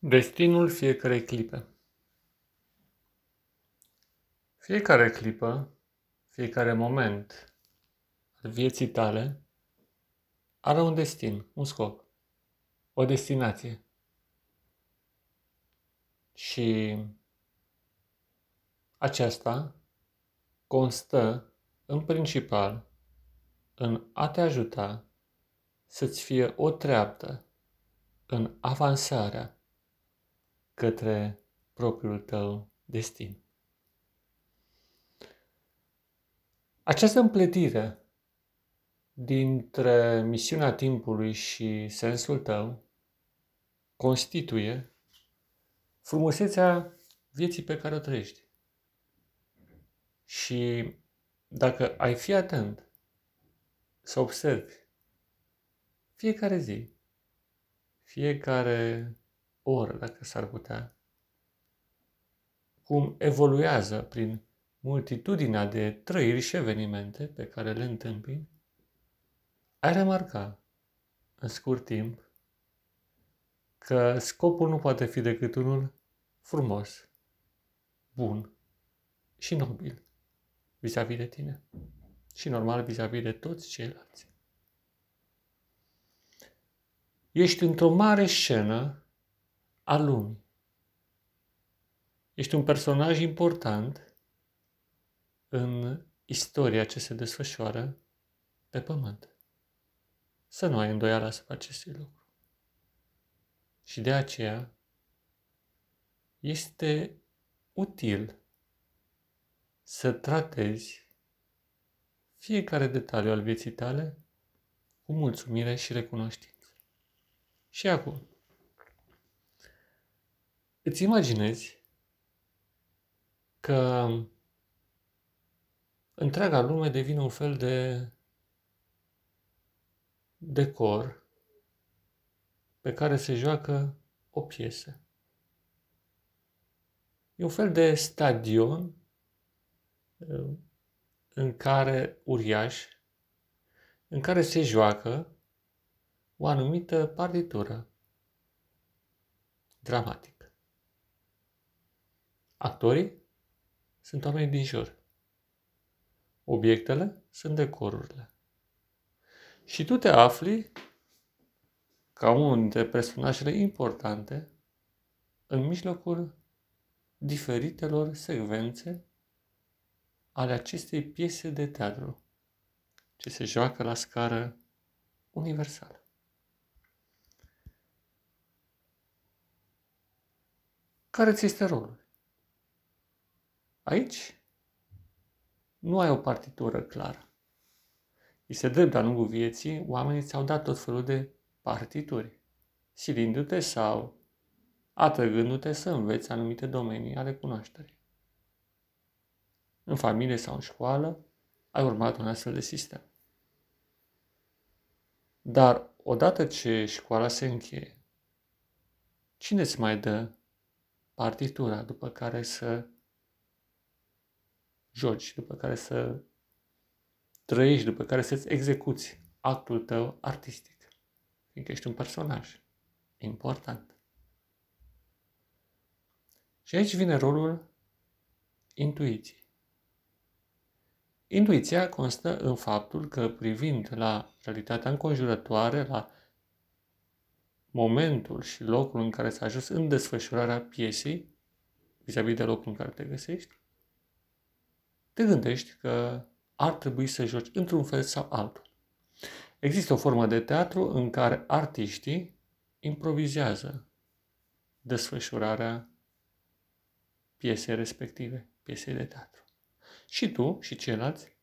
Destinul fiecarei clipe Fiecare clipă, fiecare moment al vieții tale are un destin, un scop, o destinație. Și aceasta constă în principal în a te ajuta să-ți fie o treaptă în avansarea către propriul tău destin. Această împletire dintre misiunea timpului și sensul tău constituie frumusețea vieții pe care o trăiești. Și dacă ai fi atent să observi fiecare zi, fiecare oră, dacă s-ar putea, cum evoluează prin multitudinea de trăiri și evenimente pe care le întâmpini, ai remarca în scurt timp că scopul nu poate fi decât unul frumos, bun și nobil vis-a-vis de tine și normal vis-a-vis de toți ceilalți. Ești într-o mare scenă a lumii. Ești un personaj important în istoria ce se desfășoară pe pământ. Să nu ai îndoială asupra acestui lucru. Și de aceea este util să tratezi fiecare detaliu al vieții tale cu mulțumire și recunoștință. Și acum, îți imaginezi că întreaga lume devine un fel de decor pe care se joacă o piesă. E un fel de stadion uh, în care uriaș, în care se joacă o anumită partitură dramatică. Actorii sunt oamenii din jur. Obiectele sunt decorurile. Și tu te afli ca unul dintre personajele importante în mijlocul diferitelor secvențe ale acestei piese de teatru ce se joacă la scară universală. Care ți este rolul? Aici nu ai o partitură clară. Este drept de-a lungul vieții, oamenii ți-au dat tot felul de partituri, silindu-te sau atrăgându-te să înveți anumite domenii ale cunoașterii. În familie sau în școală ai urmat un astfel de sistem. Dar odată ce școala se încheie, cine îți mai dă partitura după care să joci, după care să trăiești, după care să-ți execuți actul tău artistic. Fiindcă ești un personaj important. Și aici vine rolul intuiției. Intuiția constă în faptul că privind la realitatea înconjurătoare, la momentul și locul în care s-a ajuns în desfășurarea piesei, vis-a-vis de locul în care te găsești, te gândești că ar trebui să joci într-un fel sau altul. Există o formă de teatru în care artiștii improvizează desfășurarea piesei respective, piesei de teatru. Și tu și ceilalți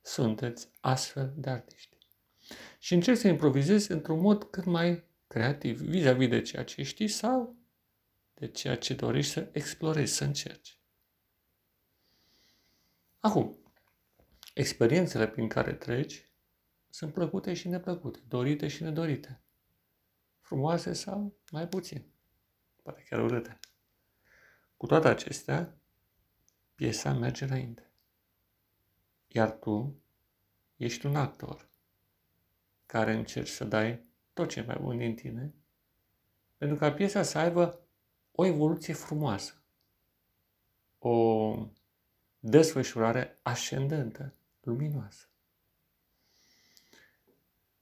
sunteți astfel de artiști. Și încerci să improvizezi într-un mod cât mai creativ vis-a-vis de ceea ce știi sau de ceea ce dorești să explorezi, să încerci. Acum, experiențele prin care treci sunt plăcute și neplăcute, dorite și nedorite, frumoase sau mai puțin, poate chiar urâte. Cu toate acestea, piesa merge înainte. Iar tu ești un actor care încerci să dai tot ce mai bun din tine pentru ca piesa să aibă o evoluție frumoasă, o desfășurare ascendentă, luminoasă.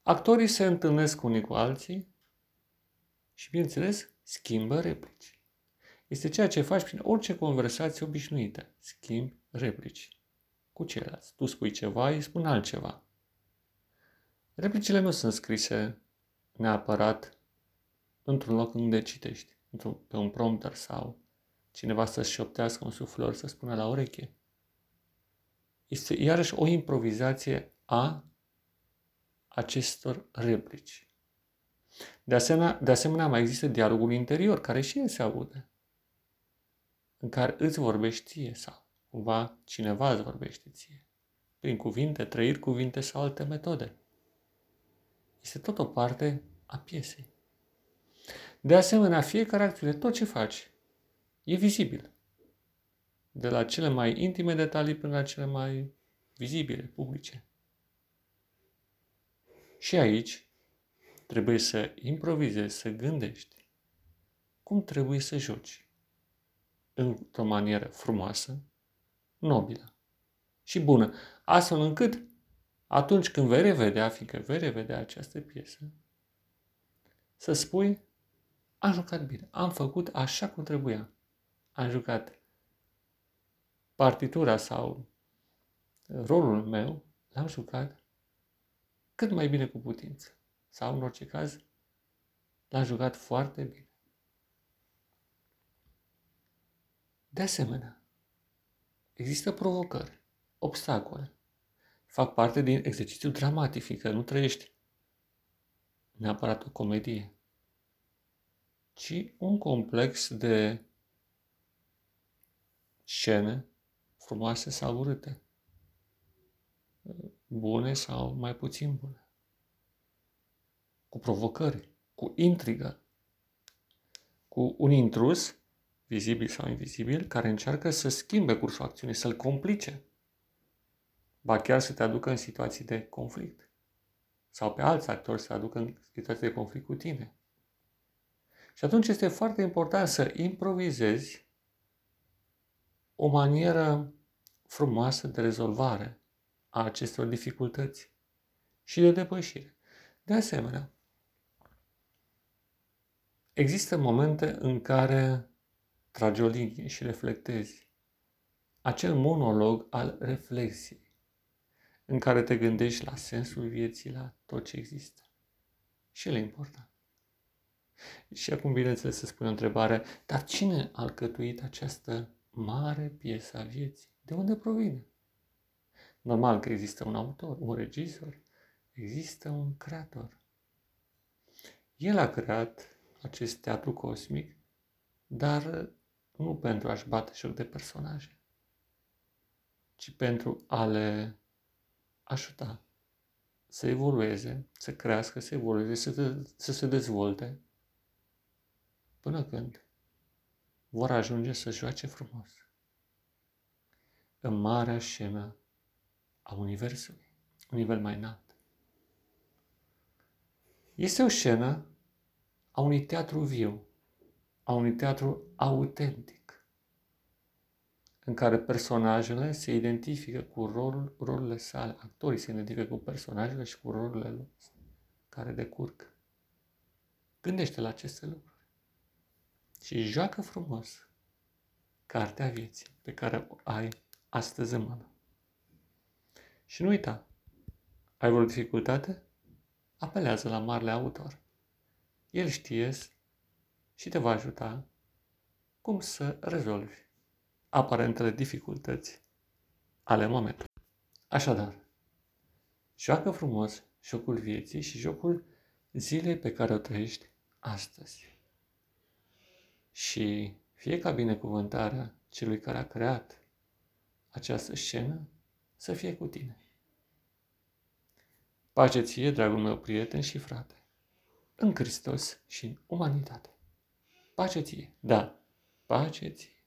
Actorii se întâlnesc unii cu alții și, bineînțeles, schimbă replici. Este ceea ce faci prin orice conversație obișnuită. Schimbi replici cu ceilalți. Tu spui ceva, îi spun altceva. Replicile nu sunt scrise neapărat într-un loc unde citești, pe un prompter sau cineva să-și șoptească un suflor să spună la ureche. Este iarăși o improvizație a acestor replici. De asemenea, de asemenea, mai există dialogul interior, care și el se aude, în care îți vorbești ție sau cumva cineva îți vorbește ție, prin cuvinte, trăiri cuvinte sau alte metode. Este tot o parte a piesei. De asemenea, fiecare acțiune, tot ce faci, e vizibil. De la cele mai intime detalii până la cele mai vizibile, publice. Și aici trebuie să improvizezi, să gândești cum trebuie să joci într-o manieră frumoasă, nobilă și bună, astfel încât atunci când vei revedea, fiindcă vei revedea această piesă, să spui, am jucat bine, am făcut așa cum trebuia. Am jucat partitura sau rolul meu, l-am jucat cât mai bine cu putință. Sau, în orice caz, l-am jucat foarte bine. De asemenea, există provocări, obstacole. Fac parte din exercițiul dramatic, fiindcă nu trăiești neapărat o comedie, ci un complex de scene frumoase sau urâte. Bune sau mai puțin bune, cu provocări, cu intrigă, cu un intrus, vizibil sau invizibil, care încearcă să schimbe cursul acțiunii, să-l complice, ba chiar să te aducă în situații de conflict. Sau pe alți actori să aducă în situații de conflict cu tine. Și atunci este foarte important să improvizezi o manieră frumoasă de rezolvare a acestor dificultăți și de depășire. De asemenea, există momente în care tragi o linie și reflectezi acel monolog al reflexiei, în care te gândești la sensul vieții, la tot ce există. Și el e important. Și acum, bineînțeles, se spune o întrebare, dar cine a alcătuit această mare piesă a vieții? De unde provine? Normal că există un autor, un regizor, există un creator. El a creat acest teatru cosmic, dar nu pentru a-și bate joc de personaje, ci pentru a le ajuta să evolueze, să crească, să evolueze, să, de, să se dezvolte, până când vor ajunge să joace frumos în marea scenă a Universului, un nivel mai înalt. Este o scenă a unui teatru viu, a unui teatru autentic, în care personajele se identifică cu rolul, rolurile sale, actorii se identifică cu personajele și cu rolurile lor care decurg. Gândește la aceste lucruri și joacă frumos cartea vieții pe care o ai astăzi în mână. Și nu uita, ai vreo dificultate? Apelează la marele autor. El știe și te va ajuta cum să rezolvi aparentele dificultăți ale momentului. Așadar, joacă frumos jocul vieții și jocul zilei pe care o trăiești astăzi. Și fie ca binecuvântarea celui care a creat această scenă să fie cu tine. Pace ție, dragul meu prieten și frate, în Hristos și în umanitate. Pace ție, da, pace ție.